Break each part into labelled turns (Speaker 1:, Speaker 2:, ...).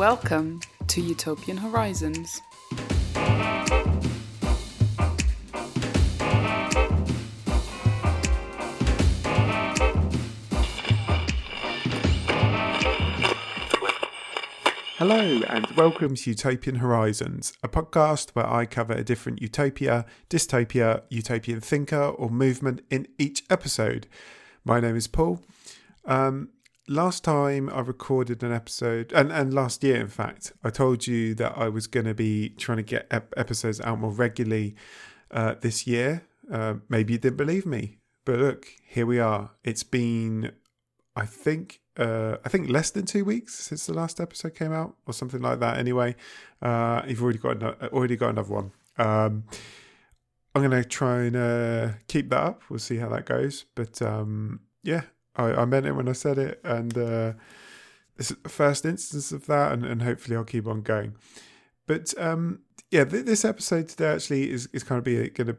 Speaker 1: Welcome to Utopian Horizons.
Speaker 2: Hello, and welcome to Utopian Horizons, a podcast where I cover a different utopia, dystopia, utopian thinker, or movement in each episode. My name is Paul. Um, last time I recorded an episode, and, and last year, in fact, I told you that I was going to be trying to get ep- episodes out more regularly uh, this year. Uh, maybe you didn't believe me, but look, here we are. It's been, I think, uh, I think less than two weeks since the last episode came out, or something like that. Anyway, uh, you've already got already got another one. Um, I'm going to try and uh, keep that up. We'll see how that goes. But um, yeah, I, I, meant it when I said it, and uh, this is the first instance of that, and, and hopefully I'll keep on going. But um, yeah, th- this episode today actually is is kind of be going to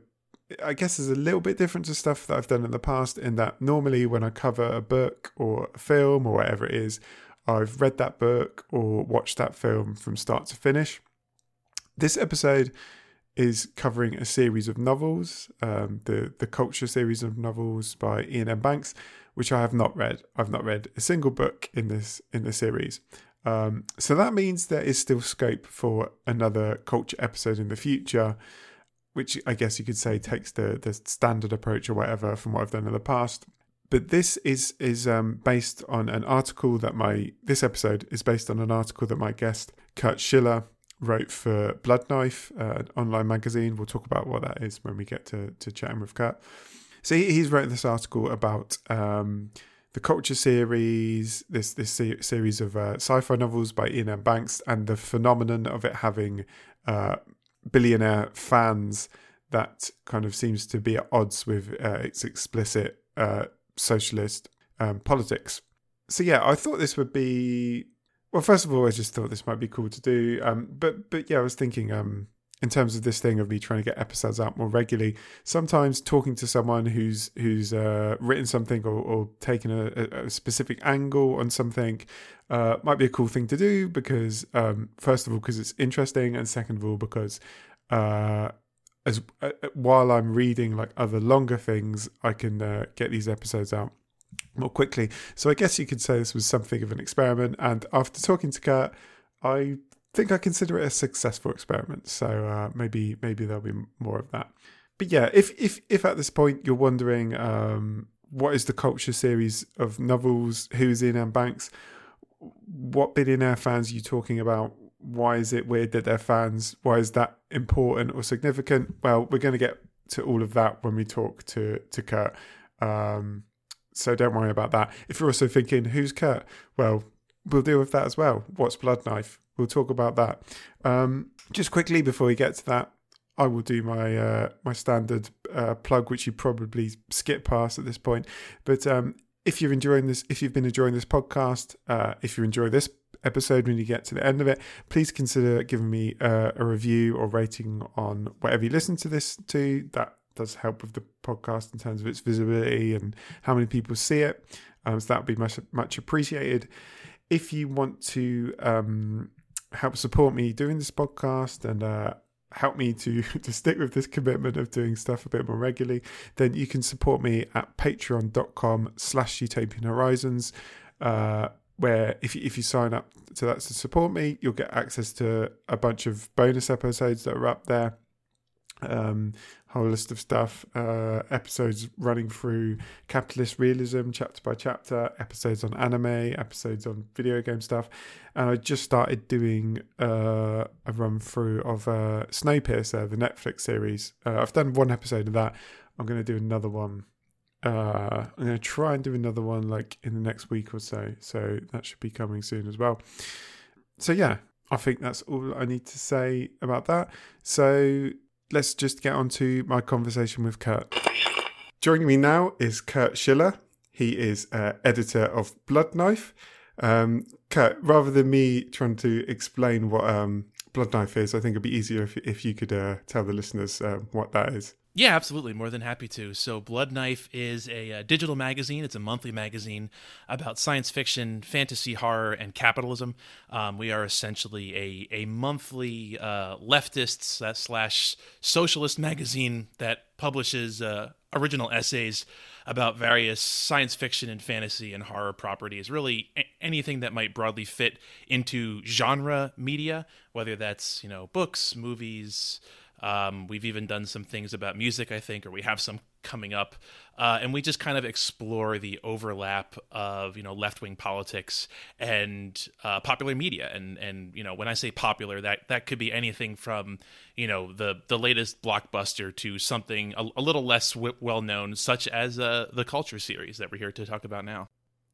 Speaker 2: I guess is a little bit different to stuff that I've done in the past in that normally when I cover a book or a film or whatever it is, I've read that book or watched that film from start to finish. This episode is covering a series of novels, um, the the Culture series of novels by Iain M. Banks, which I have not read. I've not read a single book in this in the series. Um, so that means there is still scope for another culture episode in the future which I guess you could say takes the the standard approach or whatever from what I've done in the past. But this is is um, based on an article that my this episode is based on an article that my guest Kurt Schiller wrote for Blood Knife, uh, an online magazine. We'll talk about what that is when we get to to chatting with Kurt. So he, he's written this article about um, the Culture series, this this series of uh, sci-fi novels by Iain M. Banks, and the phenomenon of it having uh, billionaire fans that kind of seems to be at odds with uh, its explicit uh, socialist um, politics. So yeah, I thought this would be well. First of all, I just thought this might be cool to do. Um, but but yeah, I was thinking um, in terms of this thing of me trying to get episodes out more regularly. Sometimes talking to someone who's who's uh, written something or, or taken a, a, specific angle on something uh, might be a cool thing to do because um, first of all because it's interesting and second of all because uh, as uh, while I'm reading like other longer things, I can uh, get these episodes out more quickly. So I guess you could say this was something of an experiment. And after talking to Kurt, I think I consider it a successful experiment. So uh, maybe maybe there'll be more of that. But yeah, if if if at this point you're wondering um, what is the culture series of novels, who's Iain M. Banks, what billionaire fans are you talking about? Why is it weird that they're fans? Why is that important or significant? Well, we're going to get to all of that when we talk to to Kurt. Um, so don't worry about that. If you're also thinking, who's Kurt? Well, we'll deal with that as well. What's Blood Knife? We'll talk about that. Um, just quickly before we get to that, I will do my uh, my standard uh, plug, which you probably skip past at this point. But um, if you're enjoying this, if you've been enjoying this podcast, uh, if you enjoy this episode when you get to the end of it, please consider giving me uh, a review or rating on whatever you listen to this to. That does help with the podcast in terms of its visibility and how many people see it. Um, so that would be much much appreciated. If you want to um, help support me doing this podcast and uh, help me to to stick with this commitment of doing stuff a bit more regularly, then you can support me at patreon.com slash utopian horizons. Uh, where if if you sign up to that to support me, you'll get access to a bunch of bonus episodes that are up there. Um, whole list of stuff, uh, episodes running through capitalist realism, chapter by chapter, episodes on anime, episodes on video game stuff, and I just started doing uh, a run through of uh, Snowpiercer, the Netflix series. Uh, I've done one episode of that. I'm going to do another one. Uh, I'm going to try and do another one like in the next week or so. So that should be coming soon as well. So yeah, I think that's all I need to say about that. So let's just get on to my conversation with Kurt. Joining me now is Kurt Schiller. He is uh, editor of Blood Knife. Um, Kurt, rather than me trying to explain what um, Blood Knife is, I think it'd be easier if, if you could uh, tell the listeners uh, what that is.
Speaker 3: Yeah, absolutely. More than happy to. So, Blood Knife is a, uh, digital magazine. It's a monthly magazine about science fiction, fantasy, horror, and capitalism. Um, we are essentially a a monthly uh, leftist uh, slash socialist magazine that publishes uh, original essays about various science fiction and fantasy and horror properties. Really, a- anything that might broadly fit into genre media, whether that's you know books, movies. Um, we've even done some things about music, I think, or we have some coming up, uh, and we just kind of explore the overlap of you know left wing politics and uh, popular media. And and you know when I say popular, that that could be anything from you know the the latest blockbuster to something a, a little less w- well known, such as uh, the Culture series that we're here to talk about now.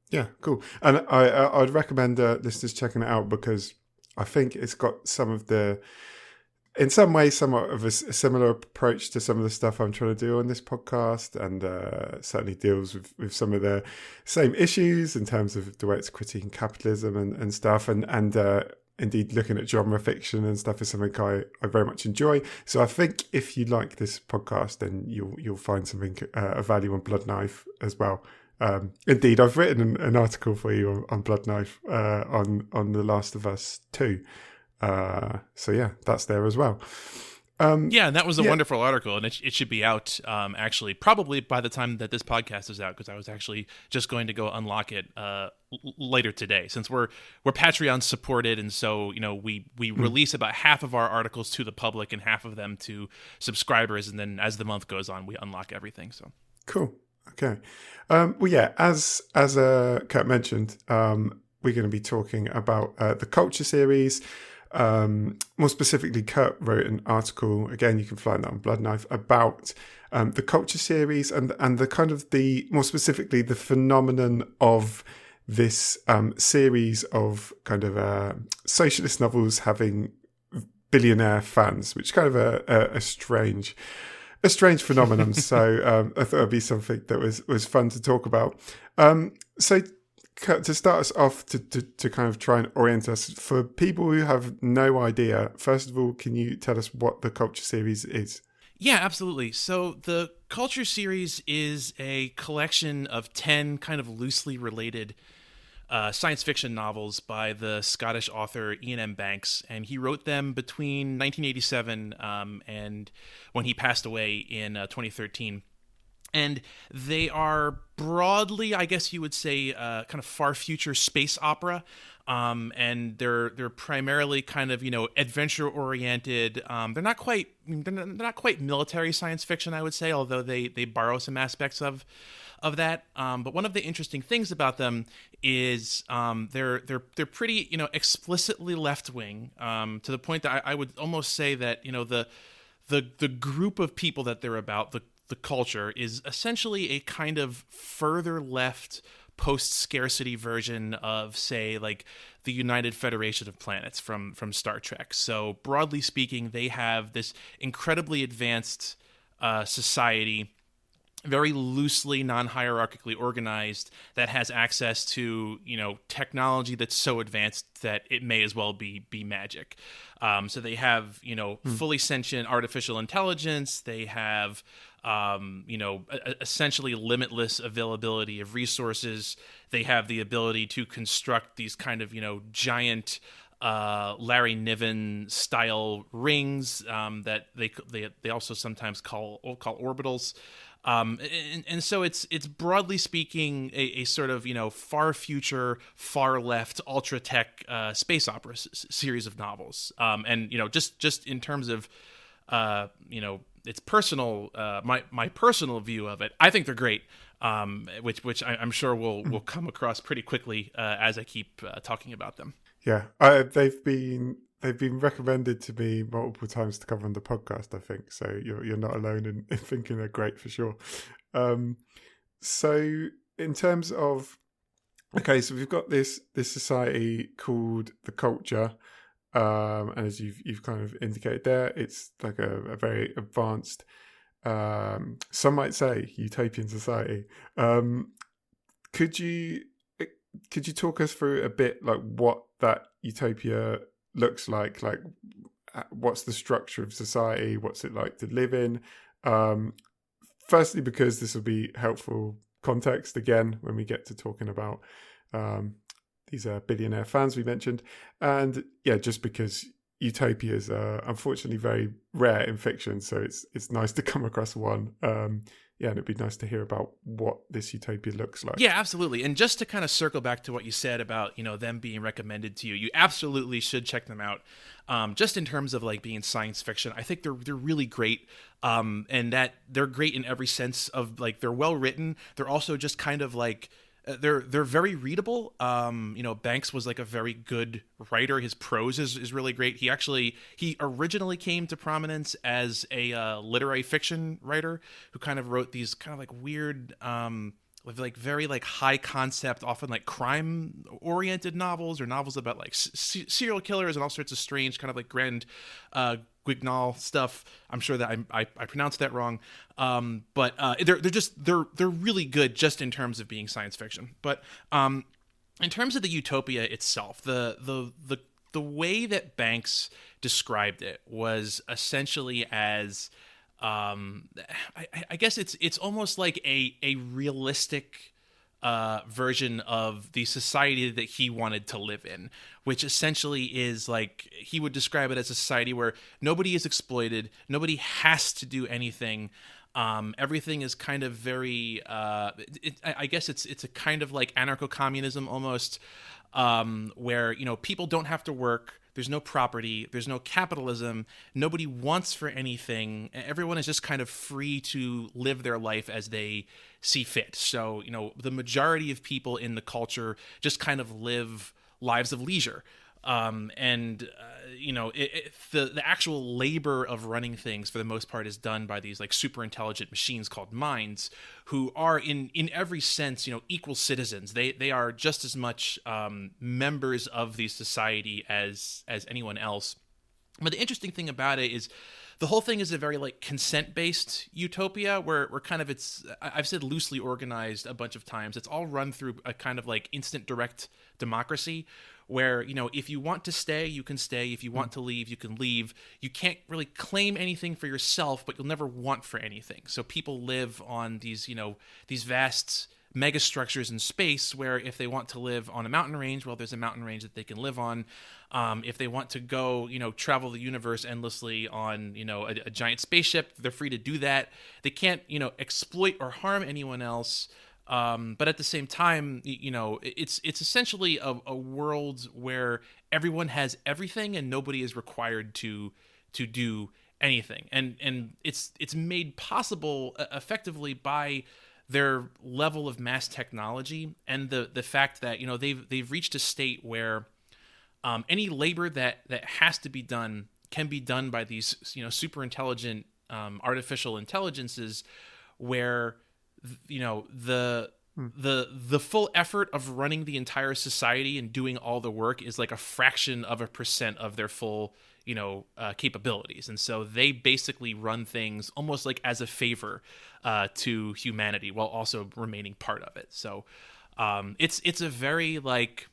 Speaker 2: Yeah, cool. And I, I I'd recommend uh, listeners checking it out because I think it's got some of the in some ways somewhat of a, similar approach to some of the stuff I'm trying to do on this podcast, and uh, certainly deals with, with some of the same issues in terms of the way it's critiquing capitalism and, and stuff, and and uh, indeed looking at genre fiction and stuff is something I, I very much enjoy. So I think if you like this podcast, then you'll you'll find something uh, of value on Blood Knife as well. Um, indeed, I've written an, an article for you on, on Blood Knife uh, on on The Last of Us Two. Uh, so yeah, that's there as well. Um,
Speaker 3: Yeah, and that was a
Speaker 2: Yeah.
Speaker 3: wonderful article, and it, it should be out um, actually probably by the time that this podcast is out, because I was actually just going to go unlock it uh, l- later today. Since we're we're Patreon supported, and so you know we we release about half of our articles to the public and half of them to subscribers, and then as the month goes on, we unlock everything. So
Speaker 2: Cool. Okay. Um, well, yeah. As as uh, Kurt mentioned, um, we're going to be talking about uh, the culture series. Um, more specifically, Kurt wrote an article. Again, you can find that on Blood Knife about um, the culture series and and the kind of the more specifically the phenomenon of this um, series of kind of uh, socialist novels having billionaire fans, which is kind of a, a, a strange a strange phenomenon. so um, I thought it'd be something that was was fun to talk about. Um, so to start us off, to, to to kind of try and orient us for people who have no idea. First of all, can you tell us what the culture series is?
Speaker 3: Yeah, absolutely. So the Culture series is a collection of 10 kind of loosely related uh, science fiction novels by the Scottish author Iain M. Banks, and he wrote them between 1987 um, and when he passed away in uh, 2013. And they are broadly, I guess you would say, uh, kind of far future space opera. Um, and they're they're primarily kind of you know adventure oriented. Um, they're not quite they're not, they're not quite military science fiction, I would say, although they they borrow some aspects of of that. Um, but one of the interesting things about them is um, they're they're they're pretty you know explicitly left wing um, to the point that I, I would almost say that you know the the the group of people that they're about the the culture is essentially a kind of further left post scarcity version of say like the United Federation of Planets from from Star Trek. So broadly speaking, they have this incredibly advanced uh, society very loosely non-hierarchically organized that has access to you know technology that's so advanced that it may as well be be magic. Um, so they have you know fully sentient artificial intelligence. They have um, you know essentially limitless availability of resources they have the ability to construct these kind of you know giant uh, Larry Niven style rings um, that they they they also sometimes call call orbitals. Um, and, and so it's it's broadly speaking a, a sort of you know far future, far left, ultra tech uh, space opera s- series of novels. Um, and you know just just in terms of uh, you know its personal uh, my my personal view of it, I think they're great. Um, which which I, I'm sure will will come across pretty quickly uh, as I keep uh, talking about them.
Speaker 2: Yeah, I, they've been they've been recommended to me multiple times to cover on the podcast. I think so. You're you're not alone in, in thinking they're great for sure. Um, so in terms of okay, so we've got this this society called the culture, um, and as you've you've kind of indicated there, it's like a, a very advanced. Um, some might say utopian society. Um, could you could you talk us through a bit like what that utopia looks like like uh, what's the structure of society what's it like to live in Um, firstly, because this will be helpful context again when we get to talking about um, these uh, billionaire fans we mentioned, and yeah, just because utopias are unfortunately very rare in fiction, so it's it's nice to come across one. Um, yeah, and it'd be nice to hear about what this utopia looks like.
Speaker 3: Yeah, absolutely. And just to kind of circle back to what you said about you know them being recommended to you, you absolutely should check them out. Um, just in terms of like being science fiction, I think they're they're really great, um, and that they're great in every sense of like they're well written. They're also just kind of like they're they're very readable. Um, you know, Banks was like a very good writer. His prose is, is really great. He actually he originally came to prominence as a uh, literary fiction writer who kind of wrote these kind of like weird um, with like very like high concept often like crime oriented novels or novels about like c- serial killers and all sorts of strange kind of like grand uh Guignol stuff. I'm sure that I, I, I pronounced that wrong, um, but uh, they're they're just they're they're really good just in terms of being science fiction. But um, in terms of the utopia itself, the the the the way that Banks described it was essentially as um, I, I guess it's it's almost like a a realistic uh, version of the society that he wanted to live in, which essentially is like he would describe it as a society where nobody is exploited, nobody has to do anything. Um, everything is kind of very. Uh, it, I guess it's it's a kind of like anarcho-communism almost, um, where you know people don't have to work. There's no property. There's no capitalism. Nobody wants for anything. Everyone is just kind of free to live their life as they see fit. So, you know, the majority of people in the culture just kind of live lives of leisure. Um, and uh, you know it, it, the the actual labor of running things for the most part is done by these like super intelligent machines called minds who are in in every sense you know equal citizens they they are just as much um, members of the society as as anyone else but the interesting thing about it is the whole thing is a very like consent based utopia where where kind of it's I've said loosely organized a bunch of times. It's all run through a kind of like instant direct democracy where you know if you want to stay you can stay if you want to leave you can leave you can't really claim anything for yourself but you'll never want for anything so people live on these you know these vast megastructures in space where if they want to live on a mountain range, well, there's a mountain range that they can live on. Um, if they want to go, you know, travel the universe endlessly on, you know, a, a, giant spaceship, they're free to do that. They can't, you know, exploit or harm anyone else. Um, but at the same time, you know, it's it's essentially a, a world where everyone has everything and nobody is required to to do anything, and and it's it's made possible effectively by their level of mass technology and the the fact that you know they've they've reached a state where um, any labor that that has to be done can be done by these you know super intelligent um, artificial intelligences where you know the hmm. the the full effort of running the entire society and doing all the work is like a fraction of a percent of their full you know uh, capabilities and so they basically run things almost like as a favor uh, to humanity while also remaining part of it so um, it's it's a very like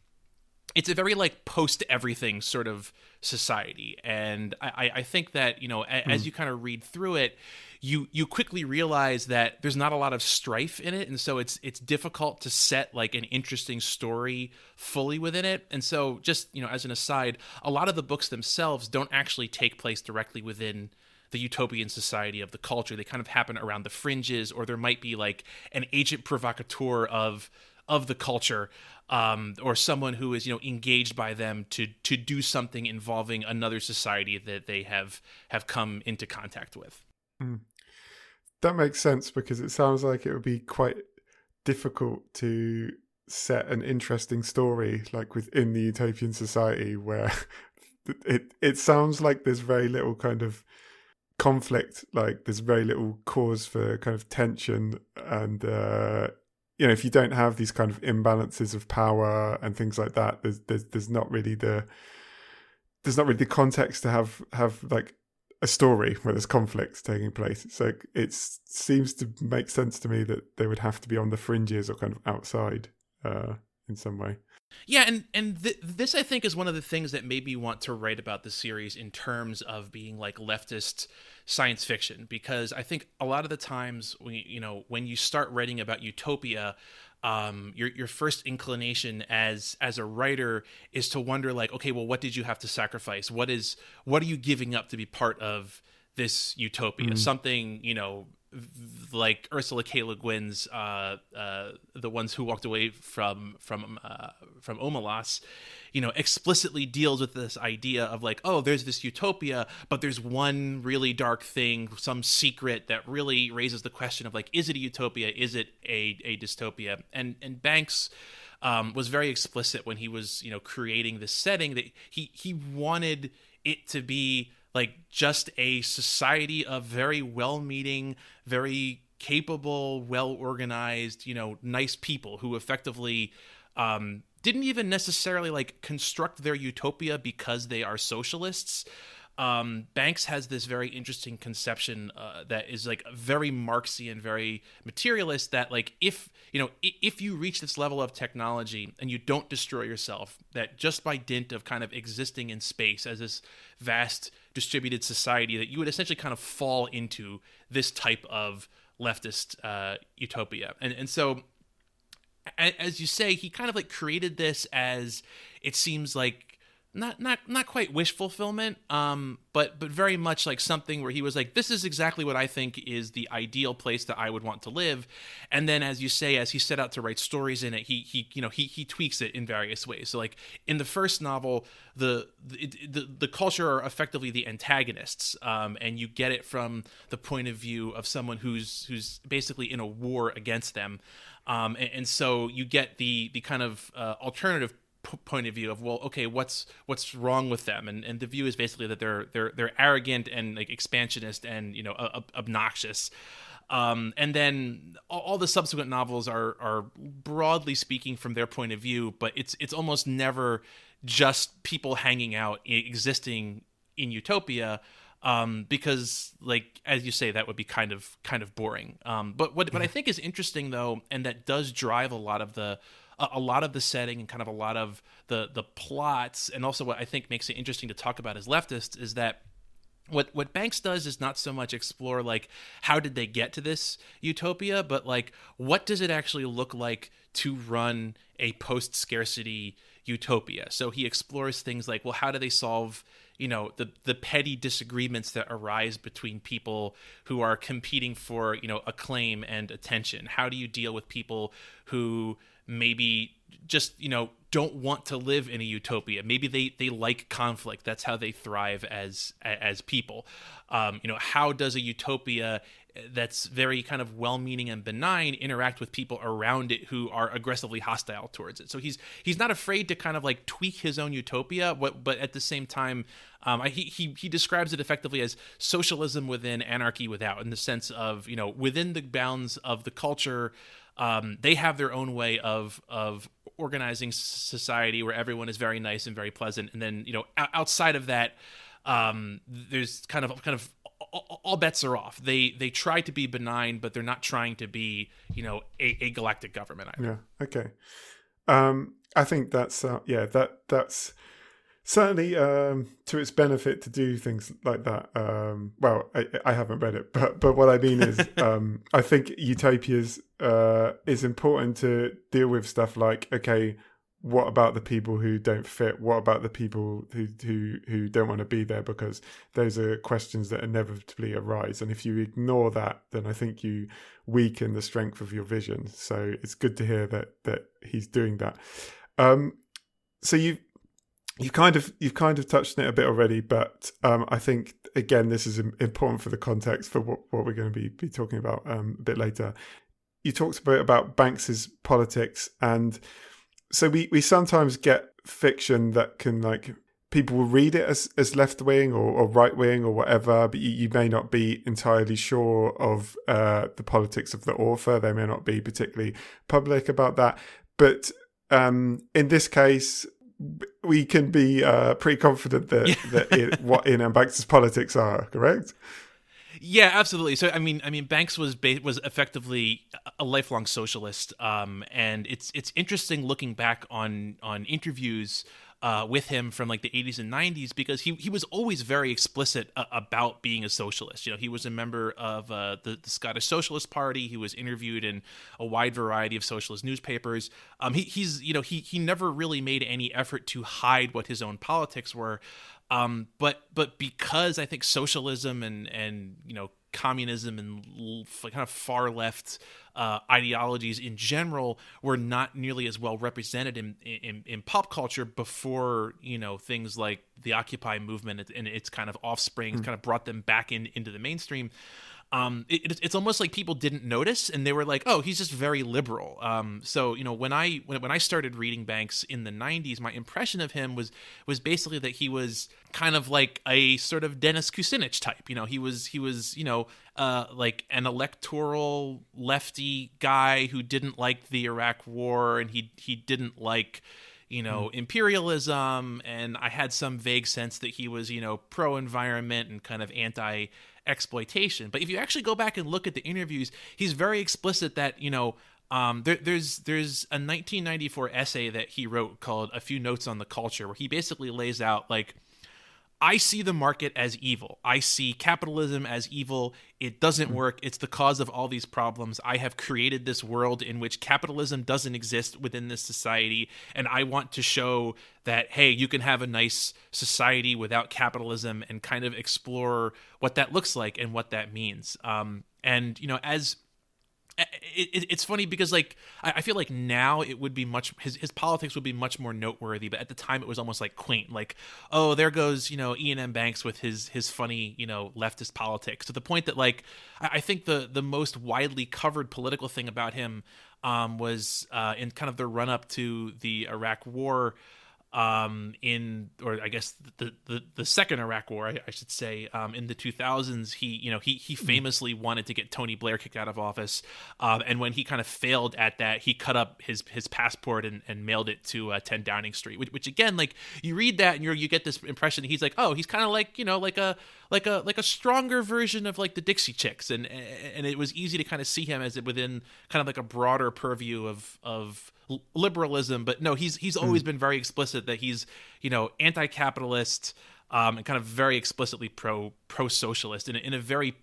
Speaker 3: it's a very like post everything sort of society and i i think that you know a, mm. as hmm. you kind of read through it you you quickly realize that there's not a lot of strife in it. And so it's it's difficult to set like an interesting story fully within it. And so just you know as an aside a lot of the books themselves don't actually take place directly within the utopian society of the culture. They kind of happen around the fringes or there might be like an agent provocateur of of the culture um, or someone who is you know engaged by them to to do something involving another society that they have have come into contact with.
Speaker 2: Mm that makes sense because it sounds like it would be quite difficult to set an interesting story like within the utopian society where it it sounds like there's very little kind of conflict like there's very little cause for kind of tension and uh you know if you don't have these kind of imbalances of power and things like that there's there's there's not really the there's not really the context to have have like a story where there's conflict taking place. So it seems to make sense to me that they would have to be on the fringes or kind of outside. Uh, in some way.
Speaker 3: Yeah, and and th- this I think is one of the things that made me want to write about the series in terms of being like leftist science fiction because I think a lot of the times we you know when you start writing about utopia um, your your first inclination as as a writer is to wonder like okay well what did you have to sacrifice what is what are you giving up to be part of this utopia mm. something you know like Ursula K. Le Guin's uh, uh, the ones who walked away from from uh, from Omelas, you know, explicitly deals with this idea of like, oh, there's this utopia, but there's one really dark thing, some secret that really raises the question of like, is it a utopia? Is it a a dystopia? And and Banks. Um, was very explicit when he was, you know, creating this setting that he he wanted it to be like just a society of very well-meaning, very capable, well-organized, you know, nice people who effectively um, didn't even necessarily like construct their utopia because they are socialists. Um, Banks has this very interesting conception uh, that is like very Marxian, very materialist. That like if you know if you reach this level of technology and you don't destroy yourself, that just by dint of kind of existing in space as this vast distributed society that you would essentially kind of fall into this type of leftist uh, utopia. And and so as you say, he kind of like created this as it seems like not not not quite wish fulfillment um but but very much like something where he was like this is exactly what i think is the ideal place that i would want to live. And then as you say as he set out to write stories in it he he you know he he tweaks it in various ways. So like in the first novel the the the, the culture are effectively the antagonists um and you get it from the point of view of someone who's who's basically in a war against them. Um, and, and, so you get the the kind of uh, alternative point of view of well okay what's what's wrong with them? And and the view is basically that they're they're they're arrogant and like expansionist and you know uh, obnoxious. Um, and then all, all, the subsequent novels are are broadly speaking from their point of view but it's it's almost never just people hanging out existing in utopia um, because like as you say that would be kind of kind of boring. Um, but what what I think is interesting though and that does drive a lot of the a, a, lot of the setting and kind of a lot of the the plots, and also what I think makes it interesting to talk about as leftists is that what what Banks does is not so much explore like how did they get to this utopia, but like what does it actually look like to run a post scarcity utopia. So he explores things like well how do they solve you know the the petty disagreements that arise between people who are competing for you know acclaim and attention how do you deal with people who maybe just you know don't want to live in a utopia. Maybe they they like conflict. That's how they thrive as as people. Um, you know how does a utopia that's very kind of well-meaning and benign interact with people around it who are aggressively hostile towards it? So he's he's not afraid to kind of like tweak his own utopia but but at the same time um, he, he he describes it effectively as socialism within anarchy without in the sense of you know within the bounds of the culture um, they have their own way of of organizing society where everyone is very nice and very pleasant, and then you know outside of that, um, there's kind of kind of all bets are off. They they try to be benign, but they're not trying to be you know a, a galactic government either.
Speaker 2: Yeah. Okay. Um, I think that's uh, yeah that that's certainly um, to its benefit to do things like that. Um, well, I, I, haven't read it, but but what I mean is, um, I think utopias uh, is important to deal with stuff like okay, what about the people who don't fit? What about the people who who who don't want to be there? Because those are questions that inevitably arise, and if you ignore that, then I think you weaken the strength of your vision. So it's good to hear that that he's doing that. Um, so you you've kind of you've kind of touched on it a bit already, but um, I think again this is important for the context for what, what we're going to be be talking about um, a bit later. You talked a bit about Banks's politics, and so we we sometimes get fiction that can like people will read it as, as left wing or, or right wing or whatever, but you, you, may not be entirely sure of uh, the politics of the author. They may not be particularly public about that. But um, in this case, we can be uh, pretty confident that, yeah. that it, what Iain M. Banks's politics are correct.
Speaker 3: Yeah, absolutely. So I mean, I mean, Banks was ba- was effectively a lifelong socialist, um, and it's it's interesting looking back on on interviews uh, with him from like the 80s and 90s because he, he was always very explicit uh, about being a socialist. You know, he was a member of uh, the, the, Scottish Socialist Party. He was interviewed in a wide variety of socialist newspapers. Um, he, he's you know he he never really made any effort to hide what his own politics were. Um, but but because I think socialism and and you know communism and kind of far left uh, ideologies in general were not nearly as well represented in, in, in pop culture before you know things like the Occupy movement and its kind of offspring mm. kind of brought them back in into the mainstream um, it, it's almost like people didn't notice and they were like, oh, he's just very liberal. Um, so you know, when I when, when I started reading Banks in the '90s, my impression of him was was basically that he was kind of like a sort of Dennis Kucinich type. You know, he was he was you know uh, like an electoral lefty guy who didn't like the Iraq War and he he didn't like you know mm. imperialism and i had some vague sense that he was you know pro environment and kind of anti exploitation. But if you actually go back and look at the interviews, he's very explicit that you know um, there, there's there's a 1994 essay that he wrote called "A Few Notes on the Culture," where he basically lays out like I see the market as evil. I see capitalism as evil. It doesn't mm. work. It's the cause of all these problems. I have created this world in which capitalism doesn't exist within this society. And I want to show that, hey, you can have a nice society without capitalism and kind of explore what that looks like and what that means. Um, and, you know, as it, it, it's funny because like I, feel like now it would be much his, his politics would be much more noteworthy but at the time it was almost like quaint like oh there goes you know Iain M Banks with his his funny you know leftist politics to the point that like I, I think the the most widely covered political thing about him um, was uh, in kind of the run up to the Iraq War um, in or I guess the, the the second Iraq War, I, I should say, um, in the 2000s, he you know he he hmm. famously wanted to get Tony Blair kicked out of office, um, and when he kind of failed at that, he cut up his his passport and, and mailed it to uh, 10 Downing Street, which, which again, like you read that and you you get this impression that he's like, oh, he's kind of like you know like a like a like a stronger version of like the Dixie Chicks, and and it was easy to kind of see him as within kind of like a broader purview of of liberalism, but no, he's he's always mm. been very explicit that he's you know anti-capitalist um, and kind of very explicitly pro pro socialist in a, in a very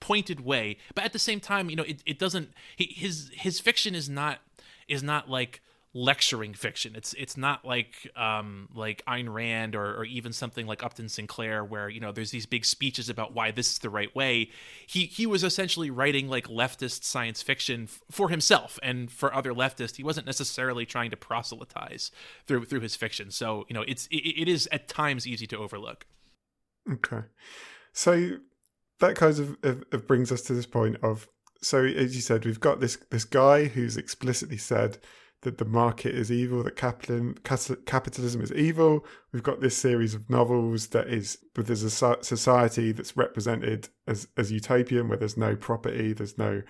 Speaker 3: pointed way. But at the same time, you know, it, it doesn't he, his his fiction is not is not like lecturing fiction. It's it's not like um, like Ayn Rand or, or even something like Upton Sinclair, where you know there's these big speeches about why this is the right way. He he was essentially writing like leftist science fiction f- for himself and for other leftists. He wasn't necessarily trying to proselytize through through his fiction. So you know it's it, it is at times easy to overlook.
Speaker 2: Okay, so that kind of, of, of brings us to this point of so as you said, we've got this this guy who's explicitly said that the market is evil, that capitalism is evil. We've got this series of novels that is, but there's a society that's represented as, as utopian, where there's no property, there's no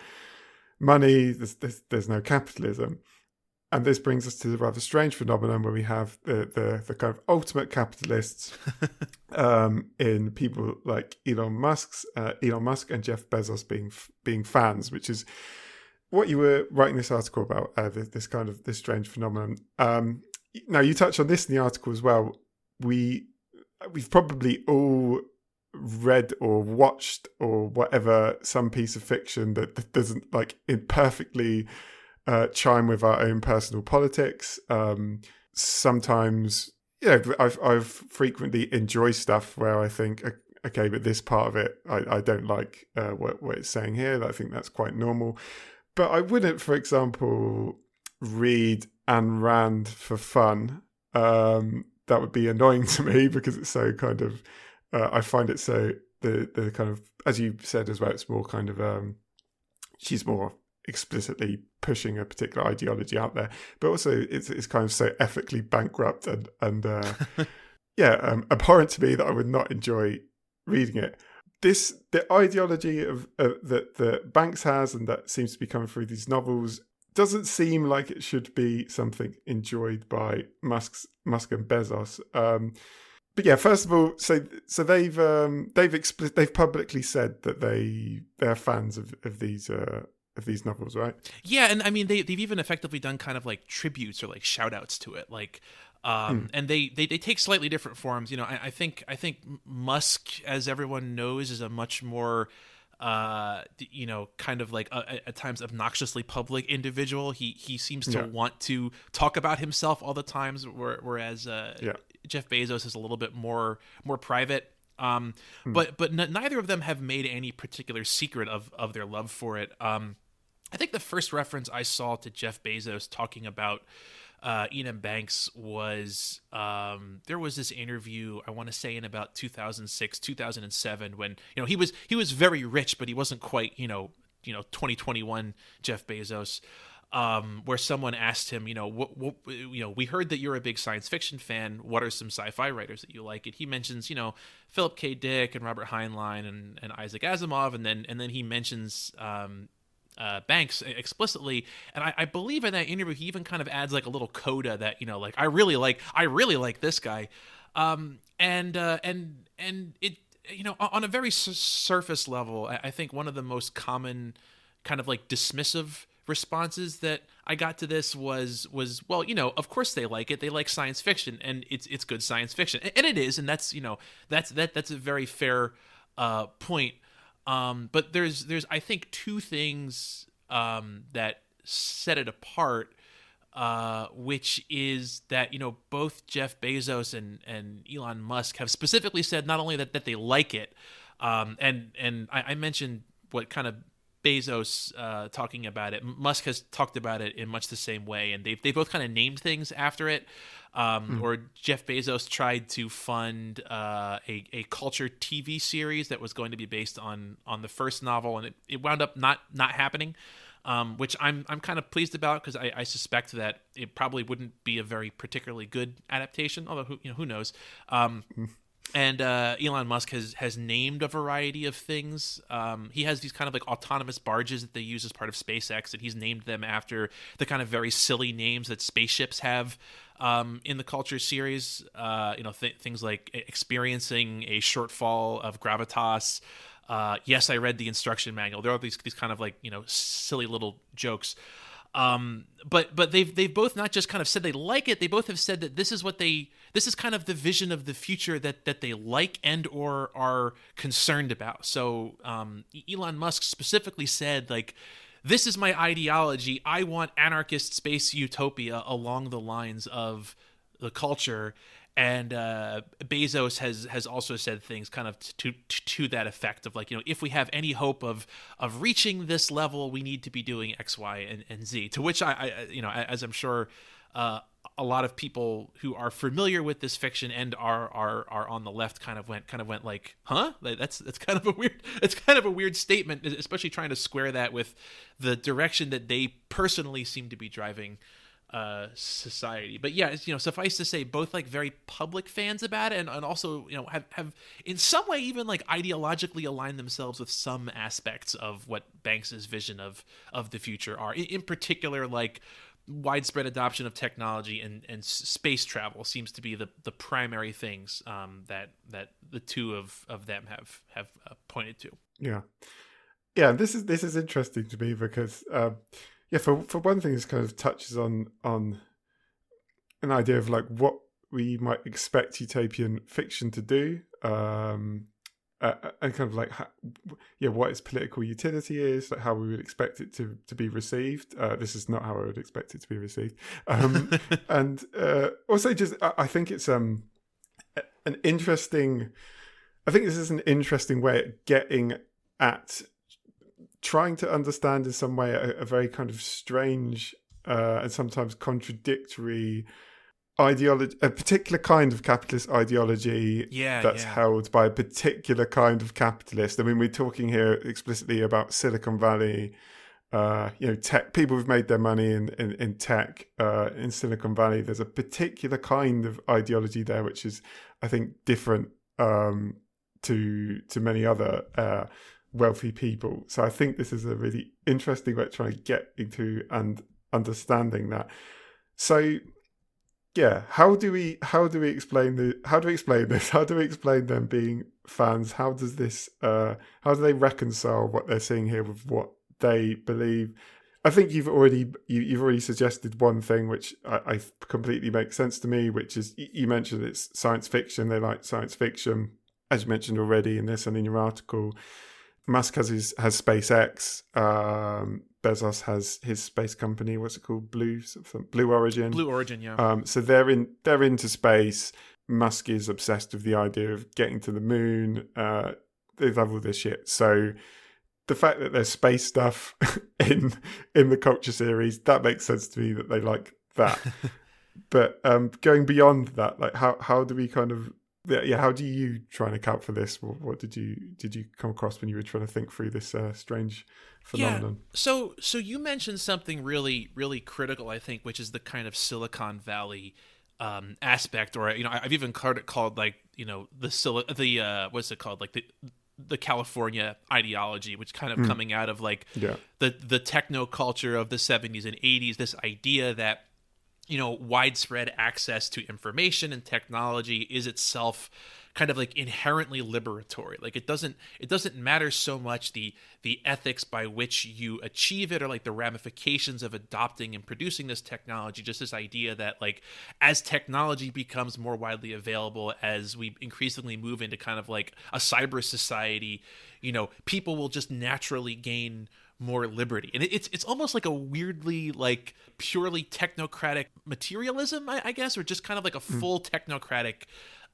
Speaker 2: money, there's, there's, there's no capitalism. And this brings us to the rather strange phenomenon where we have the, the, the kind of ultimate capitalists um, in people like Elon Musk's uh, Elon Musk and Jeff Bezos being being fans, which is what you were writing this article about, uh, this, this, kind of this strange phenomenon. Um, now you touch on this in the article as well. We we've probably all read or watched or whatever some piece of fiction that, that doesn't like imperfectly uh, chime with our own personal politics. Um, sometimes, yeah, I've I've frequently enjoy stuff where I think, okay, but this part of it I, I don't like uh, what what it's saying here. I think that's quite normal. But I wouldn't, for example, read Ayn Rand for fun. Um, that would be annoying to me because it's so kind of. Uh, I find it so the the kind of as you said as well. It's more kind of. Um, she's more explicitly pushing a particular ideology out there, but also it's it's kind of so ethically bankrupt and and uh, yeah, um, abhorrent to me that I would not enjoy reading it this the ideology of uh, that that Banks has and that seems to be coming through these novels doesn't seem like it should be something enjoyed by Musk's, Musk and Bezos. Um, but yeah, first of all, so so they've um, they've expli- they've publicly said that they they're fans of of these uh, of these novels, right?
Speaker 3: Yeah, and I mean they they've even effectively done kind of like tributes or like shout outs to it. Like um, hmm. and they, they they take slightly different forms. You know, I, I think I think Musk, as everyone knows, is a much more uh you know kind of like at times obnoxiously public individual he he seems to yeah. want to talk about himself all the times whereas uh yeah. jeff bezos is a little bit more more private um hmm. but but n- neither of them have made any particular secret of of their love for it um I think the first reference I saw to Jeff Bezos talking about uh, Iain M. Banks was um, there was this interview I want to say in about 2006 2007 when you know he was he was very rich but he wasn't quite you know you know 2021 Jeff Bezos um, where someone asked him, you know, what, what, you know, we heard that you're a big science fiction fan. What are some sci-fi writers that you like? And he mentions, you know, Philip K. Dick and Robert Heinlein and, and Isaac Asimov, and then and then he mentions um, uh, Banks explicitly, and I, I, believe in that interview he even kind of adds like a little coda that you know, like I really like, I really like this guy, um, and uh, and and it, you know, on a very surface level, I, I think one of the most common kind of like dismissive responses that I got to this was was well, you know, of course they like it. They like science fiction, and it's it's good science fiction, and it is, and that's you know that's that that's a very fair uh, point. Um, but there's there's I think two things um, that set it apart, uh, which is that you know both Jeff Bezos and and Elon Musk have specifically said not only that that they like it, um, and and I, I mentioned what kind of Bezos uh, talking about it. Musk has talked about it in much the same way, and they they both kind of named things after it. Um, mm. Or Jeff Bezos tried to fund uh, a a culture TV series that was going to be based on on the first novel, and it, it wound up not not happening. Um, which I'm I'm kind of pleased about because I, I, suspect that it probably wouldn't be a very particularly good adaptation. Although who you know who knows. Um, mm and uh, Elon Musk has has named a variety of things. Um, he has these kind of like autonomous barges that they use as part of SpaceX, and he's named them after the kind of very silly names that spaceships have um, in the Culture series. Uh, you know, th- things like experiencing a shortfall of gravitas. Uh, yes, I read the instruction manual. There are these these kind of like you know silly little jokes. Um, but but they've they've both not just kind of said they like it. They both have said that this is what they this is kind of the vision of the future that that they like and or are concerned about. So um, Elon Musk specifically said like this is my ideology. I want anarchist space utopia along the lines of the culture and uh, Bezos has has also said things kind of to, to, to that effect of like you know if we have any hope of of reaching this level we need to be doing X Y and, and Z to which I, I you know as I'm sure uh, a lot of people who are familiar with this fiction and are are are on the left kind of went kind of went like huh that's that's kind of a weird it's kind of a weird statement especially trying to square that with the direction that they personally seem to be driving uh, society. But yeah, you know, suffice to say, both like very public fans about it, and, and also you know have have in some way even like ideologically aligned themselves with some aspects of what Banks's vision of of the future are. In, in particular, like widespread adoption of technology and, and space travel seems to be the, the primary things um, that that the two of, of them have have uh, pointed to.
Speaker 2: Yeah, yeah. This is this is interesting to me because. Uh, yeah, for for one thing, this kind of touches on on an idea of like what we might expect utopian fiction to do, um, uh, and kind of like how, yeah, what its political utility is, like how we would expect it to to be received. Uh, this is not how I would expect it to be received, um, and uh, also just I, I think it's um an interesting. I think this is an interesting way of getting at trying to understand in some way a, a very kind of strange uh, and sometimes contradictory ideology, a particular kind of capitalist ideology
Speaker 3: yeah,
Speaker 2: that's
Speaker 3: yeah.
Speaker 2: held by a particular kind of capitalist. I mean, we're talking here explicitly about Silicon Valley. Uh, you know, tech people who've made their money in in, in tech uh, in Silicon Valley. There's a particular kind of ideology there, which is, I think, different um, to to many other uh, wealthy people. So I think this is a really interesting way of trying to get into and understanding that. So yeah, how do we how do we explain the how do we explain this? How do we explain them being fans? How does this uh how do they reconcile what they're seeing here with what they believe? I think you've already you, you've already suggested one thing which I, I completely makes sense to me, which is you mentioned it's science fiction. They like science fiction, as you mentioned already in this and in your article. Musk has his, has SpaceX. Um, Bezos has his space company. What's it called? Blue Blue Origin.
Speaker 3: Blue Origin, yeah.
Speaker 2: Um, so they're in they're into space. Musk is obsessed with the idea of getting to the moon. Uh, they love all this shit. So the fact that there's space stuff in in the culture series that makes sense to me that they like that. but um, going beyond that, like how how do we kind of yeah, how do you try and account for this? What, what did you did you come across when you were trying to think through this uh, strange phenomenon?
Speaker 3: Yeah. So so you mentioned something really really critical, I think, which is the kind of Silicon Valley um, aspect, or you know, I've even called it called like you know the Sil- the uh, what's it called like the the California ideology, which kind of mm. coming out of like
Speaker 2: yeah.
Speaker 3: the the techno culture of the 70s and 80s, this idea that you know widespread access to information and technology is itself kind of like inherently liberatory like it doesn't it doesn't matter so much the the ethics by which you achieve it or like the ramifications of adopting and producing this technology just this idea that like as technology becomes more widely available as we increasingly move into kind of like a cyber society you know people will just naturally gain more liberty and it's it's almost like a weirdly like purely technocratic materialism I, I guess or just kind of like a hmm. full mm. technocratic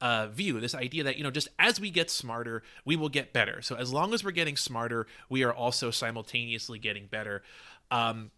Speaker 3: uh, view this idea that you know just as we get smarter we will get better. So as long as we're getting smarter we are also simultaneously getting better. Um,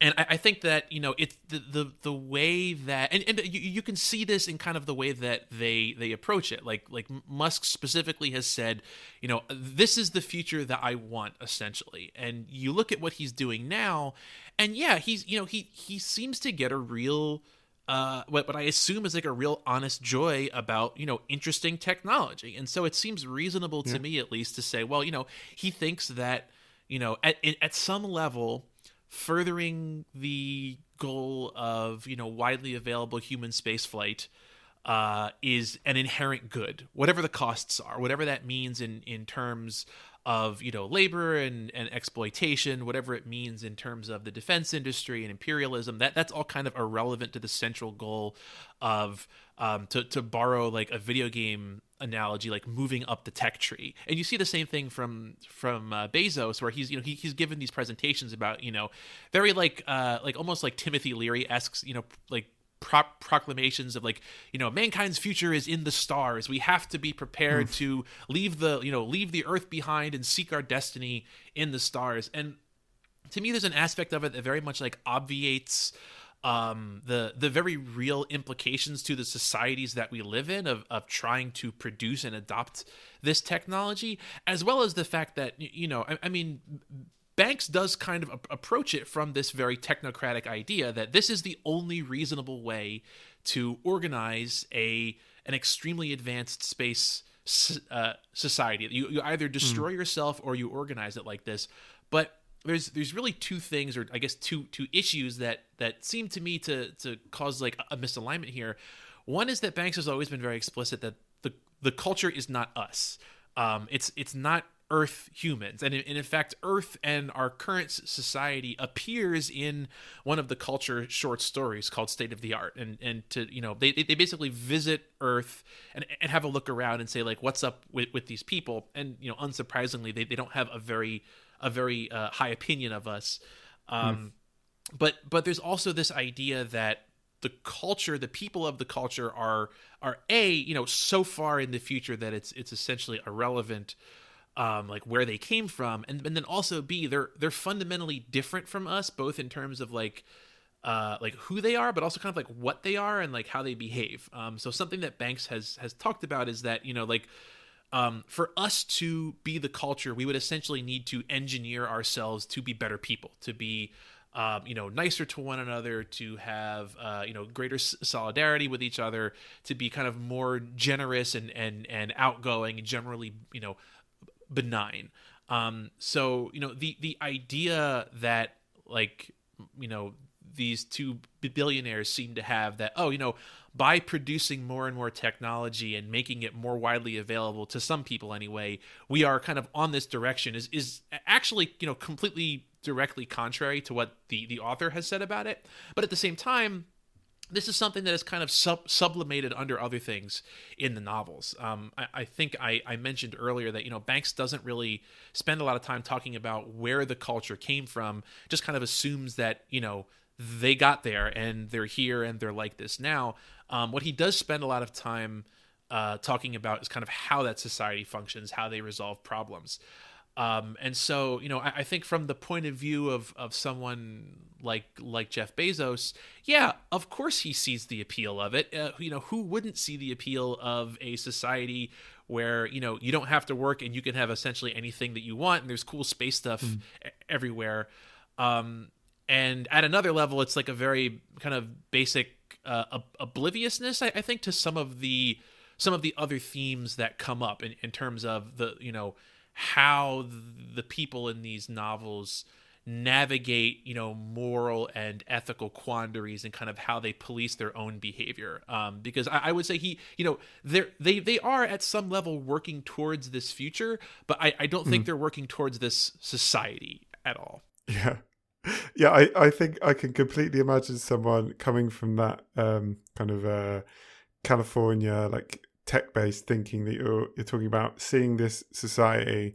Speaker 3: and I, I, think that you know it's the the, the way that and, and you, you can see this in kind of the way that they they approach it. Like like musk specifically has said you know this is the future that i want essentially. And you look at what he's doing now and yeah he's you know he he seems to get a real uh, what, what I assume is like a real honest joy about, you know, interesting technology. And so it seems reasonable to yeah. me, at least, to say, well, you know, he thinks that, you know, at, at some level, furthering the goal of, you know, widely available human spaceflight uh, is an inherent good, whatever the costs are, whatever that means in, in terms of you know labor and, and exploitation, whatever it means in terms of the defense industry and imperialism. That that's all kind of irrelevant to the central goal of um, to to borrow like a video game analogy, like moving up the tech tree. And you see the same thing from from uh, Bezos, where he's you know he, he's given these presentations about you know very like uh, like almost like Timothy Leary esque you know like pro- proclamations of like you know mankind's future is in the stars we have to be prepared mm. to leave the you know leave the earth behind and seek our destiny in the stars and to me there's an aspect of it that very much like obviates um, the the very real implications to the societies that we live in of of trying to produce and adopt this technology, as well as the fact that you know, I, I mean, Banks does kind of approach it from this very technocratic idea that this is the only reasonable way to organize a an extremely advanced space uh, society. You, you either destroy mm. yourself or you organize it like this. But there's there's really two things, or I guess two two issues that that seem to me to to cause like a misalignment here. One is that Banks has always been very explicit that the the culture is not us. Um, it's it's not Earth humans. And in, in, fact, Earth and our current society appears in one of the culture short stories called State of the Art. And and to, you know, they, they basically visit Earth and, and have a look around and say, like, what's up with, with these people? And, you know, unsurprisingly, they, they don't have a very a very uh, high opinion of us. Um, hmm. But but there's also this idea that the culture, the people of the culture are are a you know so far in the future that it's it's essentially irrelevant um, like where they came from, and, and then also B, they're they're fundamentally different from us, both in terms of like uh, like who they are, but also kind of like what they are and like how they behave. Um, so something that Banks has has talked about is that you know like um, for us to be the culture, we would essentially need to engineer ourselves to be better people, to be um, you know nicer to one another, to have uh, you know greater solidarity with each other, to be kind of more generous and and and outgoing, and generally you know benign. Um, so you know the the idea that like you know these two billionaires seem to have that oh you know by producing more and more technology and making it more widely available to some people anyway we are kind of on this direction is is actually you know completely directly contrary to what the the author has said about it but at the same time this is something that is kind of sub- sublimated under other things in the novels. Um, I, I, think I, I, mentioned earlier that you know Banks doesn't really spend a lot of time talking about where the culture came from. Just kind of assumes that you know they got there and they're here and they're like this now. Um, what he does spend a lot of time uh, talking about is kind of how that society functions, how they resolve problems. Um, and so, you know, I, I, think from the point of view of of someone like like Jeff Bezos, yeah, of course he sees the appeal of it. Uh, you know, who wouldn't see the appeal of a society where you know you don't have to work and you can have essentially anything that you want, and there's cool space stuff mm. everywhere. Um, and at another level, it's like a very kind of basic uh, obliviousness, I, I think, to some of the some of the other themes that come up in, in terms of the you know how the people in these novels navigate you know moral and ethical quandaries and kind of how they police their own behavior. Um, because I, I, would say he you know they're they they are at some level working towards this future but i, I don't mm. think they're working towards this society at all.
Speaker 2: Yeah. Yeah I, I think i can completely imagine someone coming from that um, kind of uh, california like tech based thinking that you're you're talking about seeing this society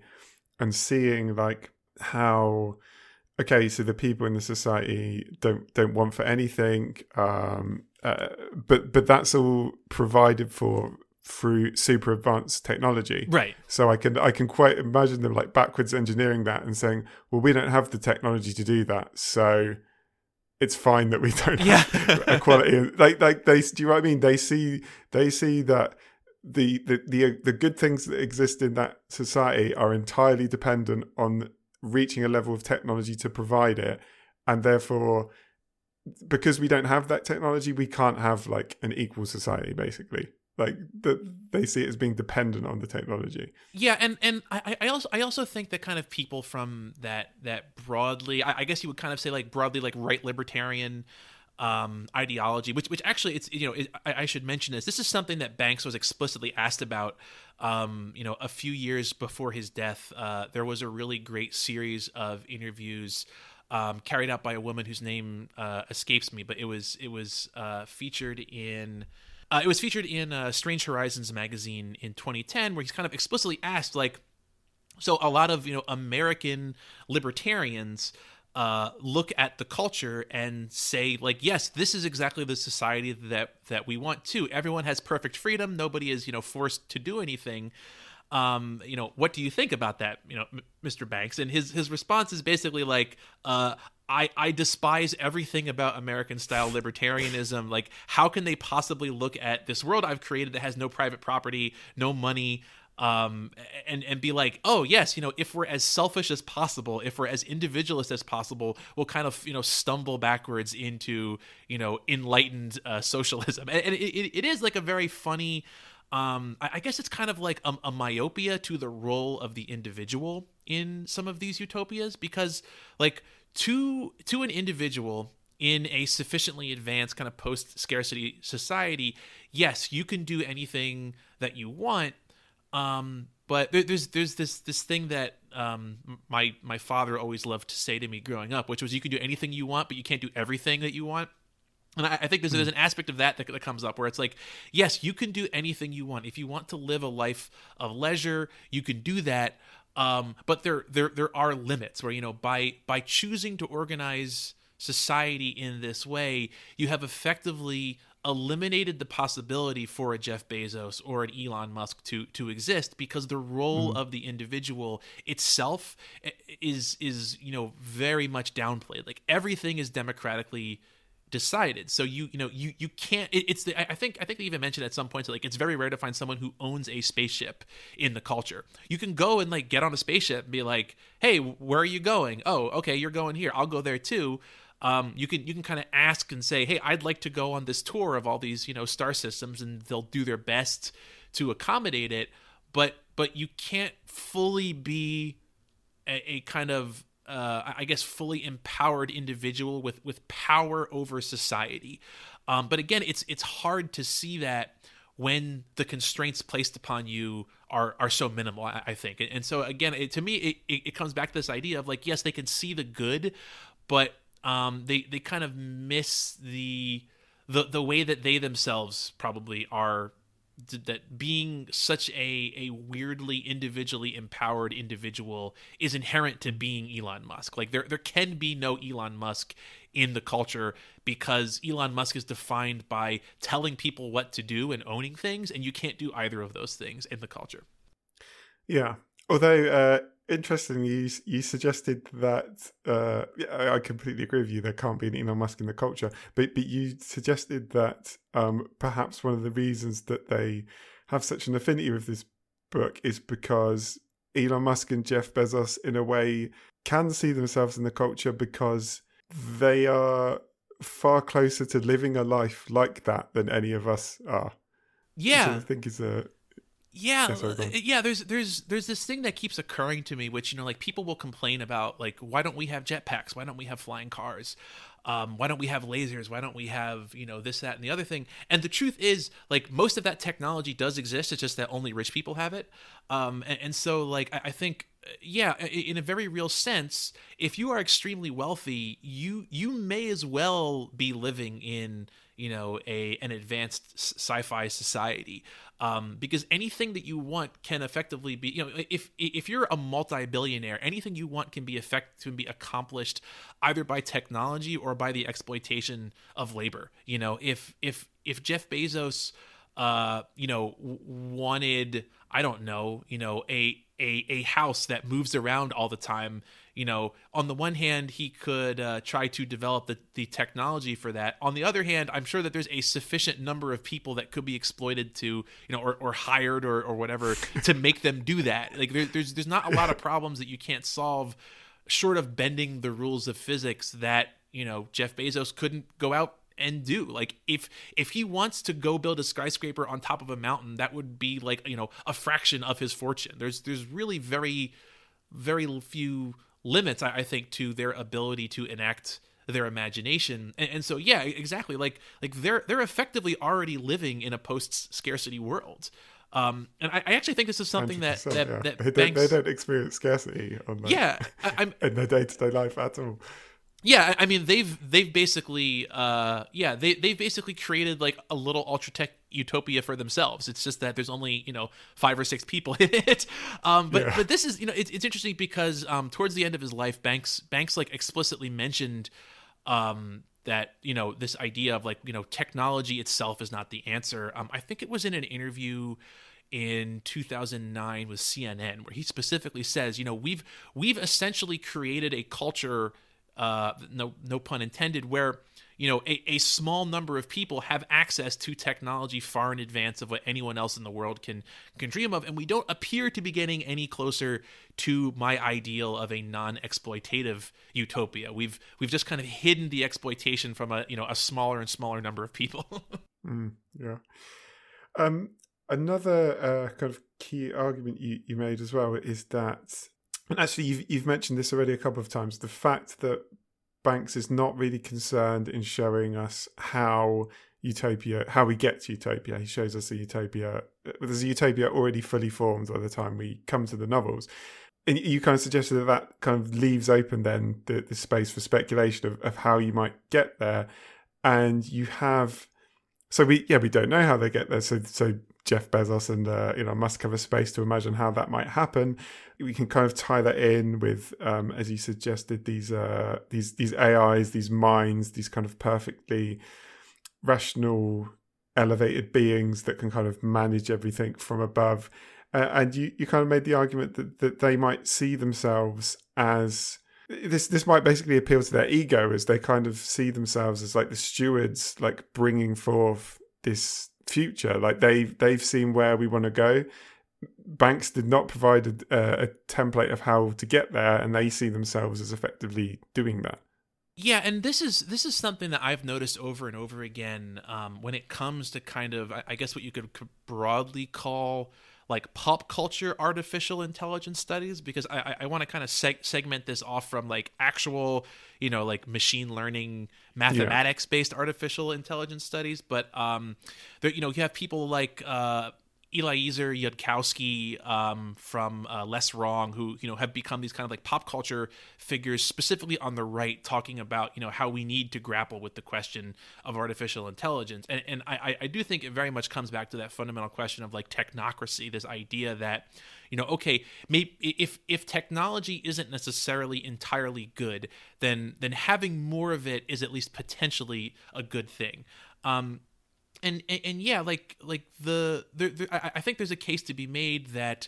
Speaker 2: and seeing like how okay so the people in the society don't don't want for anything um uh, but but that's all provided for through super advanced technology.
Speaker 3: Right.
Speaker 2: So i can i can quite imagine them like backwards engineering that and saying well we don't have the technology to do that so it's fine that we don't have yeah. equality like like they do you know what i mean? They see they see that the, the the good things that exist in that society are entirely dependent on reaching a level of technology to provide it. And therefore because we don't have that technology we can't have like an equal society basically. Like that they see it as being dependent on the technology.
Speaker 3: Yeah and and i i also i also think that kind of people from that that broadly i, I guess you would kind of say like broadly like right libertarian um, ideology, which which actually it's you know it, I, I, should mention this. This is something that Banks was explicitly asked about. Um, you know, a few years before his death, uh, there was a really great series of interviews um, carried out by a woman whose name uh, escapes me, but it was it was uh, featured in. Uh, it was featured in uh, Strange Horizons magazine in 2010, where he's kind of explicitly asked, like, so a lot of you know American libertarians uh, look at the culture and say like yes this is exactly the society that that we want too. Everyone has perfect freedom. Nobody is you know forced to do anything. Um, you know what do you think about that? You know M- mr banks. And his his response is basically like uh, I, I despise everything about American style libertarianism. Like, how can they possibly look at this world I've created that has no private property, no money, um, and and be like, oh yes, you know, if we're as selfish as possible, if we're as individualist as possible, we'll kind of you know stumble backwards into you know enlightened uh, socialism, and, and it, it is like a very funny. Um, I, guess it's kind of like a, a myopia to the role of the individual in some of these utopias because like to to an individual in a sufficiently advanced kind of post scarcity society yes you can do anything that you want um, but there, there's there's this this thing that um, my my father always loved to say to me growing up, which was you can do anything you want, but you can't do everything that you want. And I, I think there's, there's an aspect of that, that that comes up where it's like, yes, you can do anything you want. If you want to live a life of leisure, you can do that. Um, but there there there are limits where you know by by choosing to organize society in this way, you have effectively eliminated the possibility for a Jeff Bezos or an Elon Musk to to exist because the role mm. of the individual itself is is you know very much downplayed. Like everything is democratically decided. So you you know you you can't. It, it's the I think I think they even mentioned at some points like it's very rare to find someone who owns a spaceship in the culture. You can go and like get on a spaceship and be like, hey, where are you going? Oh, okay, you're going here. I'll go there too um, you can you can kind of ask and say, hey, I'd like to go on this tour of all these you know star systems, and they'll do their best to accommodate it. But but you can't fully be a, a kind of uh, I guess, fully empowered individual with with power over society. Um, but again, it's it's hard to see that when the constraints placed upon you are are so minimal. I, I think, and, so again, it, to me, it, it, it comes back to this idea of like, yes, they can see the good, but um, they they kind of miss the the the way that they themselves probably are that being such a a weirdly individually empowered individual is inherent to being Elon Musk. Like there there can be no Elon Musk in the culture because Elon Musk is defined by telling people what to do and owning things and you can't do either of those things in the culture.
Speaker 2: Yeah. Although uh interestingly you, you suggested that uh I completely agree with you there can't be an Elon Musk in the culture but but you suggested that um perhaps one of the reasons that they have such an affinity with this book is because Elon Musk and Jeff Bezos in a way can see themselves in the culture because they are far closer to living a life like that than any of us are.
Speaker 3: Yeah,
Speaker 2: I think is a
Speaker 3: yeah yeah there's there's there's this thing that keeps occurring to me which you know like people will complain about like why don't we have jetpacks? Why don't we have flying cars? Um, why don't we have lasers? Why don't we have you know this that and the other thing? And the truth is like most of that technology does exist it's just that only rich people have it. Um, and, and so like I, I think yeah in a very real sense if you are extremely wealthy you you may as well be living in you know a an advanced sci-fi society um, because anything that you want can effectively be you know if if you're a multi-billionaire anything you want can be effect can be accomplished either by technology or by the exploitation of labor. You know if if if Jeff Bezos uh you know wanted I don't know you know a a a house that moves around all the time you know, on the one hand, he could uh, try to develop the, the technology for that. On the other hand, I'm sure that there's a sufficient number of people that could be exploited to, you know, or, or hired or, or whatever to make them do that. Like there, there's there's not a lot of problems that you can't solve, short of bending the rules of physics that you know Jeff Bezos couldn't go out and do like if if he wants to go build a skyscraper on top of a mountain that would be like you know a fraction of his fortune there's there's really very very few limits, I, I think, to their ability to enact their imagination. And, and, so yeah exactly. Like like they're they're effectively already living in a post scarcity world. Um and I, I, actually think this is something that that,
Speaker 2: yeah.
Speaker 3: that
Speaker 2: they,
Speaker 3: banks...
Speaker 2: don't, they don't experience scarcity on like,
Speaker 3: yeah I,
Speaker 2: in their day-to-day life at all
Speaker 3: yeah i mean they've they've basically uh yeah they they've basically created like a little ultra tech utopia for themselves. It's just that there's only you know five or six people in it. Um but yeah. but this is you know it's, it's interesting because um towards the end of his life banks banks like explicitly mentioned um that you know this idea of like you know technology itself is not the answer. Um i think it was in an interview in 2009 with CNN where he specifically says, you know, we've we've essentially created a culture uh, no no pun intended, where you know a, a small number of people have access to technology far in advance of what anyone else in the world can can dream of, and we don't appear to be getting any closer to my ideal of a non-exploitative utopia. We've we've just kind of hidden the exploitation from a you know a smaller and smaller number of people.
Speaker 2: mm, yeah. Um, another uh, kind of key argument you, you made as well is that and actually, you've, you've mentioned this already a couple of times the fact that Banks is not really concerned in showing us how utopia, how we get to utopia. He shows us a utopia, there's a utopia already fully formed by the time we come to the novels. And you kind of suggested that that kind of leaves open then the, the space for speculation of, of how you might get there. And you have, so we, yeah, we don't know how they get there. So, so Jeff Bezos and uh, you know Musk have a space to imagine how that might happen. We can kind of tie that in with, um, as you suggested, these uh, these these AIs, these minds, these kind of perfectly rational, elevated beings that can kind of manage everything from above. Uh, and you, you kind of made the argument that, that they might see themselves as this this might basically appeal to their ego as they kind of see themselves as like the stewards like bringing forth this future. Like they've they've seen where we want to go. Banks did not provide a, a, template of how to get there, and they see themselves as effectively doing that.
Speaker 3: Yeah, and this is this is something that I've noticed over and over again um, when it comes to kind of I guess what you could broadly call like pop culture artificial intelligence studies? Because I I, I want to kind of seg- segment this off from like actual you know like machine learning mathematics based artificial intelligence studies, but um there you know you have people like uh Eliezer Yudkowsky um, from uh, Less Wrong, who you know have become these kind of like pop culture figures, specifically on the right, talking about you know how we need to grapple with the question of artificial intelligence, and and I, I do think it very much comes back to that fundamental question of like technocracy, this idea that you know okay maybe if if technology isn't necessarily entirely good, then then having more of it is at least potentially a good thing. Um, and, and, yeah, like like the, the, the I, I think there's a case to be made that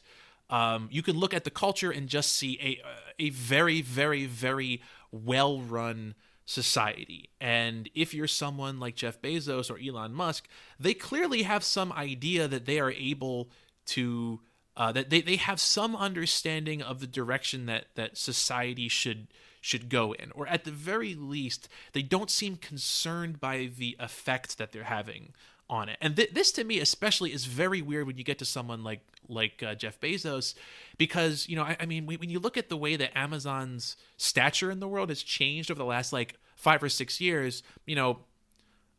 Speaker 3: um, you can look at the culture and just see a a very very very well run society. And if you're someone like Jeff Bezos or Elon Musk, they clearly have some idea that they are able to uh, that they, they have some understanding of the direction that that society should should go in or at the very least they don't seem concerned by the effect that they're having on it. And th- this to me especially is very weird when you get to someone like like uh, jeff bezos because you know i, I mean when you look at the way that amazon's stature in the world has changed over the last like five or six years you know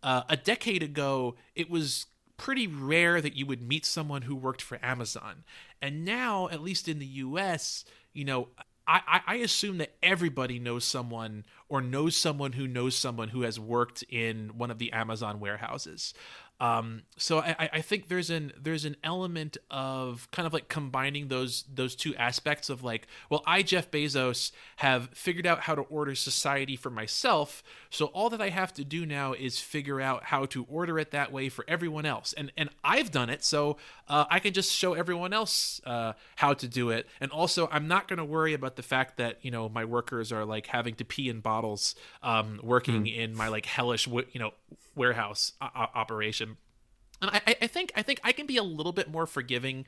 Speaker 3: uh, a decade ago it was pretty rare that you would meet someone who worked for amazon and now at least in the us you know I, I assume that everybody knows someone or knows someone who knows someone who has worked in one of the Amazon warehouses. Um, so I, I think there's an there's an element of kind of like combining those those two aspects of like, well, I Jeff Bezos have figured out how to order society for myself, so all that I have to do now is figure out how to order it that way for everyone else, and and I've done it, so uh, I can just show everyone else uh, how to do it, and also I'm not going to worry about the fact that you know my workers are like having to pee in bottles, um, working mm. in my like hellish you know warehouse o- operation. And I, I think I think I can be a little bit more forgiving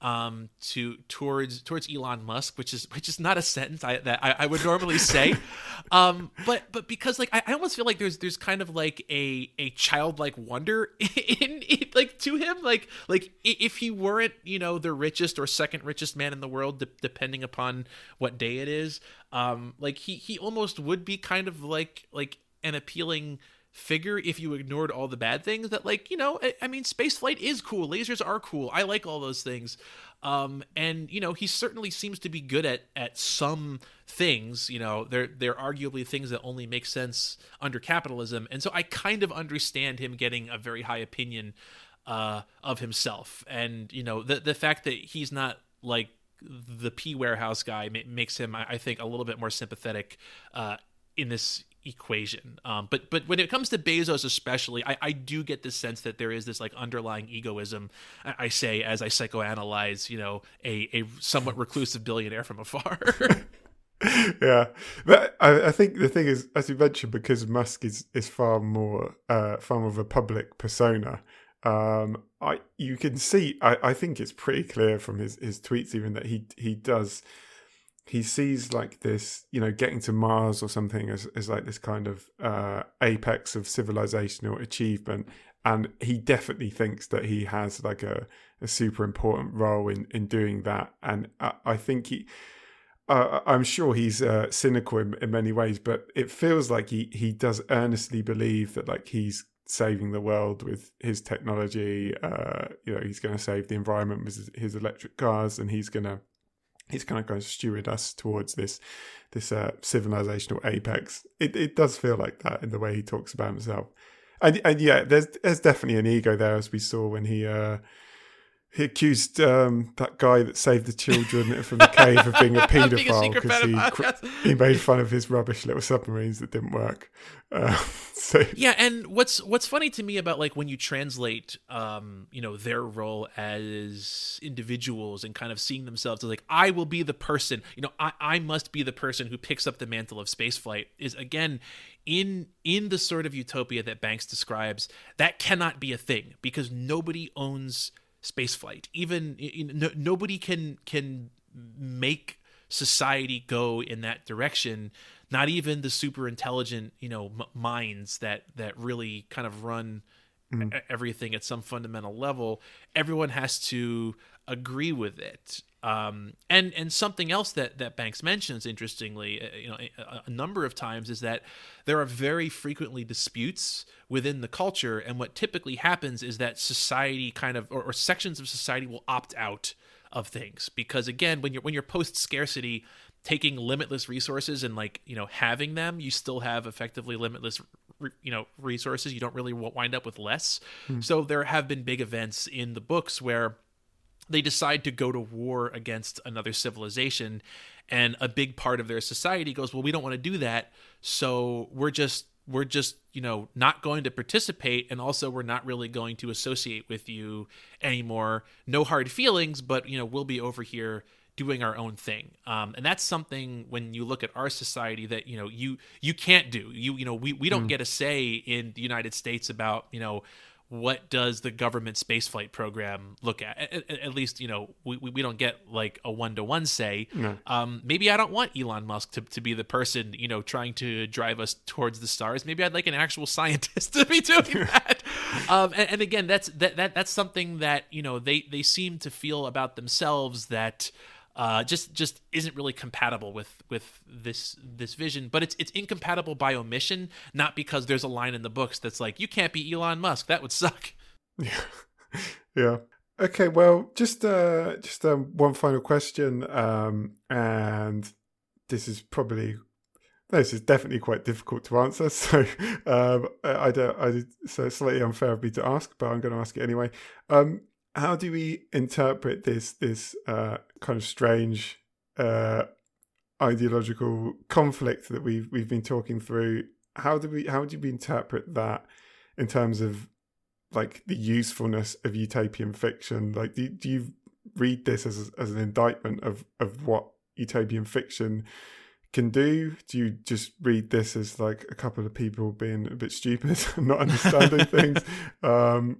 Speaker 3: um, to towards towards Elon Musk, which is which is not a sentence I, that I, I would normally say, um, but but because like I, I, almost feel like there's there's kind of like a a childlike wonder in, in, like to him, like like if he weren't you know the richest or second richest man in the world, de- depending upon what day it is, um, like he he almost would be kind of like like an appealing figure if you ignored all the bad things that like you know I, I mean spaceflight is cool. Lasers are cool. I like all those things. Um and you know he certainly seems to be good at at some things you know they're they're arguably things that only make sense under capitalism. And so i kind of understand him getting a very high opinion uh of himself. And you know the the fact that he's not like the P warehouse guy makes him, I think, a little bit more sympathetic uh, in this equation. Um, but but when it comes to Bezos, especially, I, I do get the sense that there is this like underlying egoism. I, I say as I psychoanalyze, you know, a a somewhat reclusive billionaire from afar.
Speaker 2: yeah, but I, I, think the thing is, as you mentioned, because Musk is is far more uh, far more of a public persona. Um, I you can see. I, I think it's pretty clear from his his tweets even that he he does he sees like this, you know, getting to Mars or something as, as like this kind of uh, apex of civilizational achievement. And he definitely thinks that he has like a, a super important role in, in doing that. And I, I think he, uh, I'm sure he's uh, cynical in, in many ways, but it feels like he, he does earnestly believe that like he's saving the world with his technology. Uh, you know, he's going to save the environment with his, his electric cars and he's going to he's kind of going to steward us towards this this uh, civilizational apex. It it does feel like that in the way he talks about himself, and and yeah, there's there's definitely an ego there as we saw when he uh, he accused um, that guy that saved the children from the cave of being a paedophile because he, he made fun of his rubbish little submarines that didn't work. Uh, so
Speaker 3: yeah, and what's what's funny to me about like when you translate, um, you know, their role as individuals and kind of seeing themselves as like, I will be the person, you know, I I must be the person who picks up the mantle of spaceflight. Is again in in the sort of utopia that Banks describes, that cannot be a thing because nobody owns spaceflight. Even you know, nobody can can make society go in that direction. Not even the super intelligent, you know, m- minds that that really kind of run mm. everything at some fundamental level, everyone has to agree with it. Um, and and something else that that Banks mentions, interestingly, uh, you know, a, a, number of times is that there are very frequently disputes within the culture, and what typically happens is that society kind of or, or sections of society will opt out of things because again, when you're when you're post scarcity, taking limitless resources and like you know having them, you still have effectively limitless you know resources. You don't really wind up with less. Hmm. So there have been big events in the books where they decide to go to war against another civilization and a big part of their society goes well we don't want to do that so we're just we're just you know not going to participate and also we're not really going to associate with you anymore. No hard feelings but you know we'll be over here doing our own thing. Um, and that's something when you look at our society that you know you you can't do. You you know we, we don't mm. get a say in the united states about you know what does the government spaceflight program look at? At, at least, you know, we, we don't get like a one to one say. No. Um, maybe I don't want Elon Musk to, to be the person, you know, trying to drive us towards the stars. Maybe I'd like an actual scientist to be doing that. um, and, and, again, that's that, that that's something that you know they they seem to feel about themselves that uh, just just isn't really compatible with with this this vision. But it's it's incompatible by omission, not because there's a line in the books that's like you can't be Elon Musk. That would suck.
Speaker 2: Yeah, yeah. Okay, well, just uh, just um, one final question, um, and this is probably this is definitely quite difficult to answer. So um, I don't, I so slightly unfair of me to ask, but I'm going to ask it anyway. Um, how do we interpret this this uh, kind of strange uh, ideological conflict that we've we've been talking through? How do we how do we interpret that in terms of like the usefulness of utopian fiction? Like, do do you read this as as an indictment of of what utopian fiction can do? Do you just read this as like a couple of people being a bit stupid and not understanding things? Um,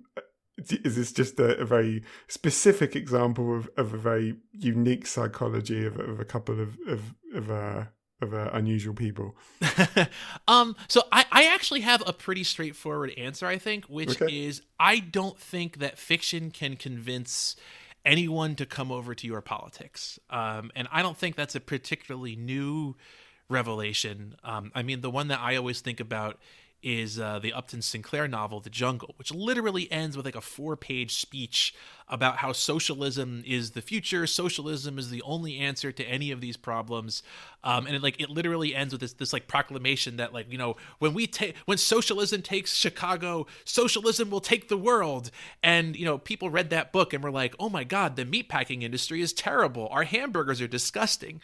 Speaker 2: is this just a, a, very specific example of, of a very unique psychology of, of a couple of of of, uh, of uh, unusual people?
Speaker 3: um, so I, I actually have a pretty straightforward answer, I think, which okay. is I don't think that fiction can convince anyone to come over to your politics, um, and I don't think that's a particularly new revelation. Um, I mean, the one that I always think about is uh, the Upton Sinclair novel, The Jungle, which literally ends with like a four page speech about how socialism is the future. Socialism is the only answer to any of these problems. Um, and it like it literally ends with this this like proclamation that like you know when we take when socialism takes Chicago, socialism will take the world. And you know people read that book and were like, oh my god, the meatpacking industry is terrible. Our hamburgers are disgusting.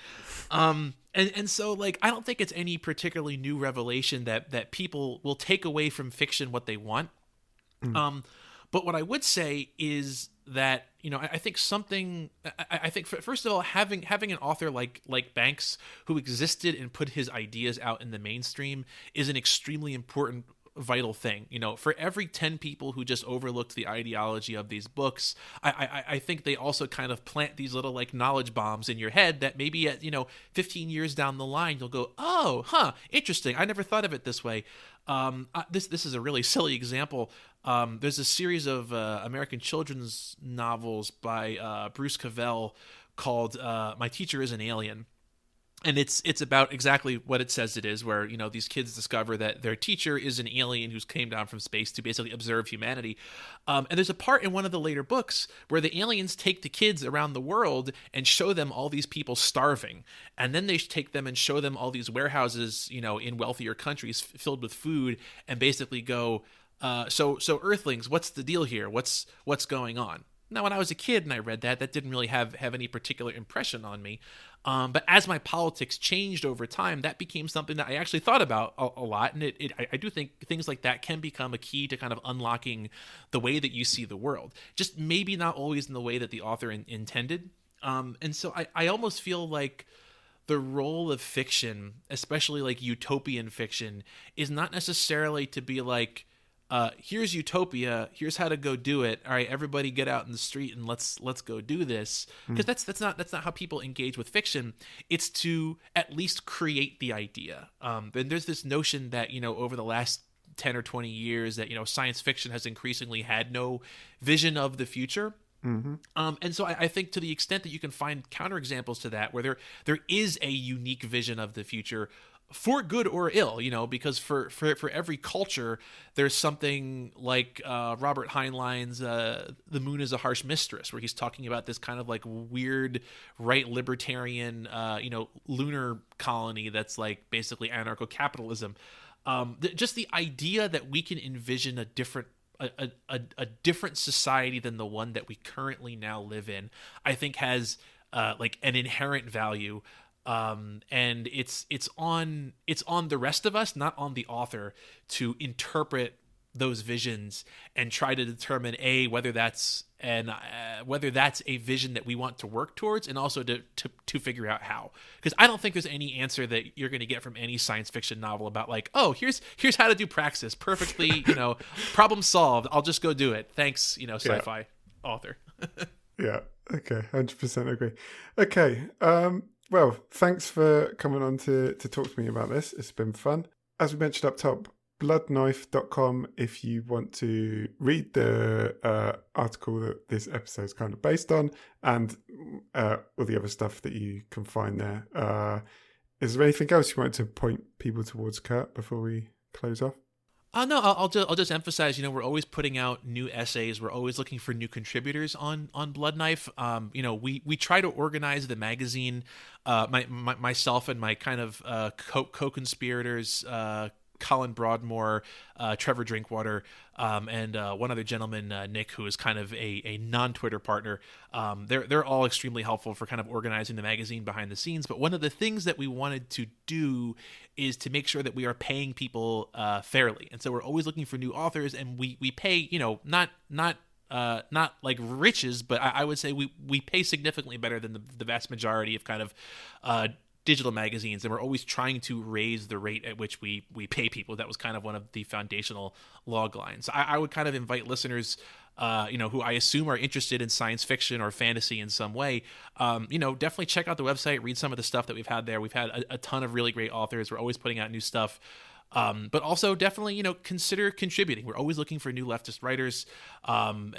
Speaker 3: Um, and and so like I don't think it's any particularly new revelation that that people will take away from fiction what they want. Mm. Um, but what I would say is that you know I, I think something I, I, think first of all having having an author like like Banks who existed and put his ideas out in the mainstream is an extremely important vital thing. You know, for every 10 people who just overlooked the ideology of these books, I, I, I think they also kind of plant these little like knowledge bombs in your head that maybe at, you know, 15 years down the line, you'll go, oh, huh, interesting. I never thought of it this way. Um, this this is a really silly example. Um, there's a series of uh, American children's novels by uh, Bruce Coville called uh, "My Teacher Is an Alien," and it's it's about exactly what it says it is where you know these kids discover that their teacher is an alien who's came down from space to basically observe humanity. Um, and there's a part in one of the later books where the aliens take the kids around the world and show them all these people starving. And then they take them and show them all these warehouses you know in wealthier countries filled with food and basically go uh, so so earthlings what's the deal here? What's what's going on now, when I was a kid and I read that, that didn't really have have any particular impression on me. Um, but as my politics changed over time, that became something that I actually thought about a, a lot. And it, it, I do think things like that can become a key to kind of unlocking the way that you see the world. Just maybe not always in the way that the author in, intended. Um, and so I, I almost feel like the role of fiction, especially like utopian fiction, is not necessarily to be like, uh, here's utopia here's how to go do it. All right everybody get out in the street and let's let's go do this. Because mm. that's that's not that's not how people engage with fiction. It's to at least create the idea. Um and there's this notion that you know over the last 10 or 20 years that you know science fiction has increasingly had no vision of the future.
Speaker 2: Mm-hmm.
Speaker 3: um, and so I, I think to the extent that you can find counterexamples to that, where there there is a unique vision of the future, for good or ill, you know, because for for for every culture, there's something like uh, Robert Heinlein's uh, "The Moon is a Harsh Mistress," where he's talking about this kind of like weird right libertarian, uh, you know, lunar colony that's like basically anarcho-capitalism. Um, th- just the idea that we can envision a different a, a, a different society than the one that we currently now live in, I think has uh, like an inherent value. Um, and it's it's on it's on the rest of us, not on the author, to interpret those visions and try to determine a whether that's and uh, whether that's a vision that we want to work towards and also to to, to figure out how. Because i don't think there's any answer that you're going to get from any science fiction novel about like oh here's here's how to do praxis perfectly you know problem solved i'll just go do it. Thanks you know sci-fi yeah. author.
Speaker 2: Yeah okay 100% agree. Okay um well thanks for coming on to to talk to me about this it's been fun as we mentioned up top bloodknife.com if you want to read the uh, article that this episode is kind of based on and uh, all the other stuff that you can find there. Uh, is there anything else you want to point people towards, Kurt, before we close off?
Speaker 3: Uh, no, I'll, I'll just I'll just emphasize. You know, we're always putting out new essays. We're always looking for new contributors on on Blood Knife. Um, you know, we we try to organize the magazine. Uh, my, my myself and my kind of uh, co co conspirators. Uh, Colin Broadmoor, uh, Trevor Drinkwater, um, and uh, one other gentleman, uh, Nick, who is kind of a, a non Twitter partner. Um, they're they're all extremely helpful for kind of organizing the magazine behind the scenes. But one of the things that we wanted to do is to make sure that we are paying people uh, fairly, and so we're always looking for new authors, and we we pay you know not not uh, not like riches, but I, I, would say we we pay significantly better than the, the vast majority of kind of uh, digital magazines and we're always trying to raise the rate at which we we pay people that was kind of one of the foundational log lines i, I would kind of invite listeners uh, you know, who I assume are interested in science fiction or fantasy in some way, um, you know, definitely check out the website, read some of the stuff that we've had there. We've had a, a ton of really great authors. We're always putting out new stuff. Um, but also definitely, you know, consider contributing. We're always looking for new leftist writers um,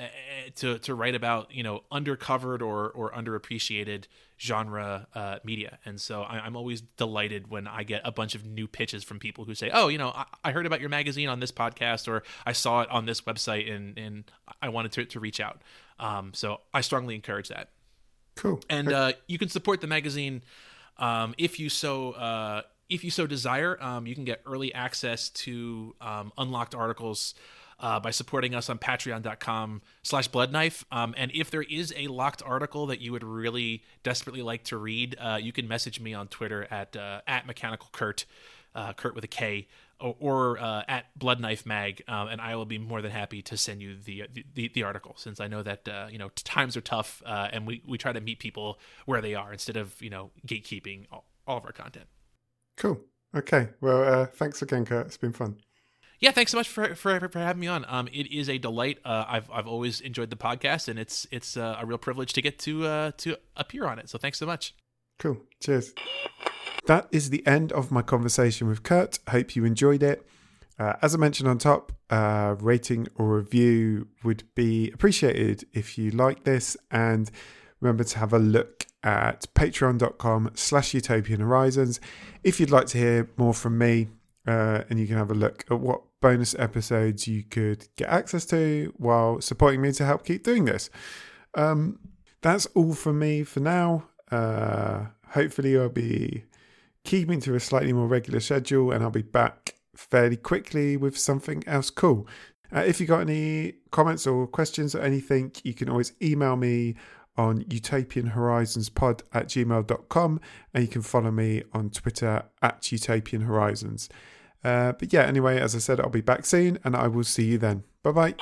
Speaker 3: to to write about, you know, undercovered or or underappreciated genre uh, media. And so I, am always delighted when I get a bunch of new pitches from people who say, "Oh, you know, I, I, heard about your magazine on this podcast, or I saw it on this website, and and I wanted to to reach out." Um, so I strongly encourage that.
Speaker 2: Cool.
Speaker 3: And uh, you can support the magazine um, if you so. Uh, if you so desire, um, you can get early access to um, unlocked articles uh, by supporting us on patreon.com slash bloodknife. Um, and if there is a locked article that you would really desperately like to read, uh, you can message me on Twitter at, uh, at mechanical Kurt, uh, Kurt with a K, or, or uh, at bloodknife mag. Um, and I will be more than happy to send you the, the, the article since I know that, uh, you know, times are tough and we, we try to meet people where they are instead of, you know, gatekeeping all, all of our content.
Speaker 2: Cool. Okay. Well, uh, thanks again, Kurt. It's been fun.
Speaker 3: Yeah, thanks so much for for, for having me on. Um, it is a delight. Uh, I've I've always enjoyed the podcast, and it's it's uh, a real privilege to get to uh, to appear on it. So thanks so much.
Speaker 2: Cool. Cheers. That is the end of my conversation with Kurt. Hope you enjoyed it. Uh, as I mentioned on top, uh, rating or review would be appreciated if you like this. And remember to have a look at patreon.com slash utopian horizons. If you'd like to hear more from me uh, and you can have a look at what bonus episodes you could get access to while supporting me to help keep doing this. Um, that's all from me for now. Uh, hopefully i'll be keeping to a slightly more regular schedule and i'll be back fairly quickly with something else cool. Uh, if you've got any comments or questions or anything you can always email me on utopianhorizonspod at gmail.com and you can follow me on Twitter at Utopian Horizons. Uh, but yeah, anyway, as I said, I'll be back soon and I will see you then. Bye bye.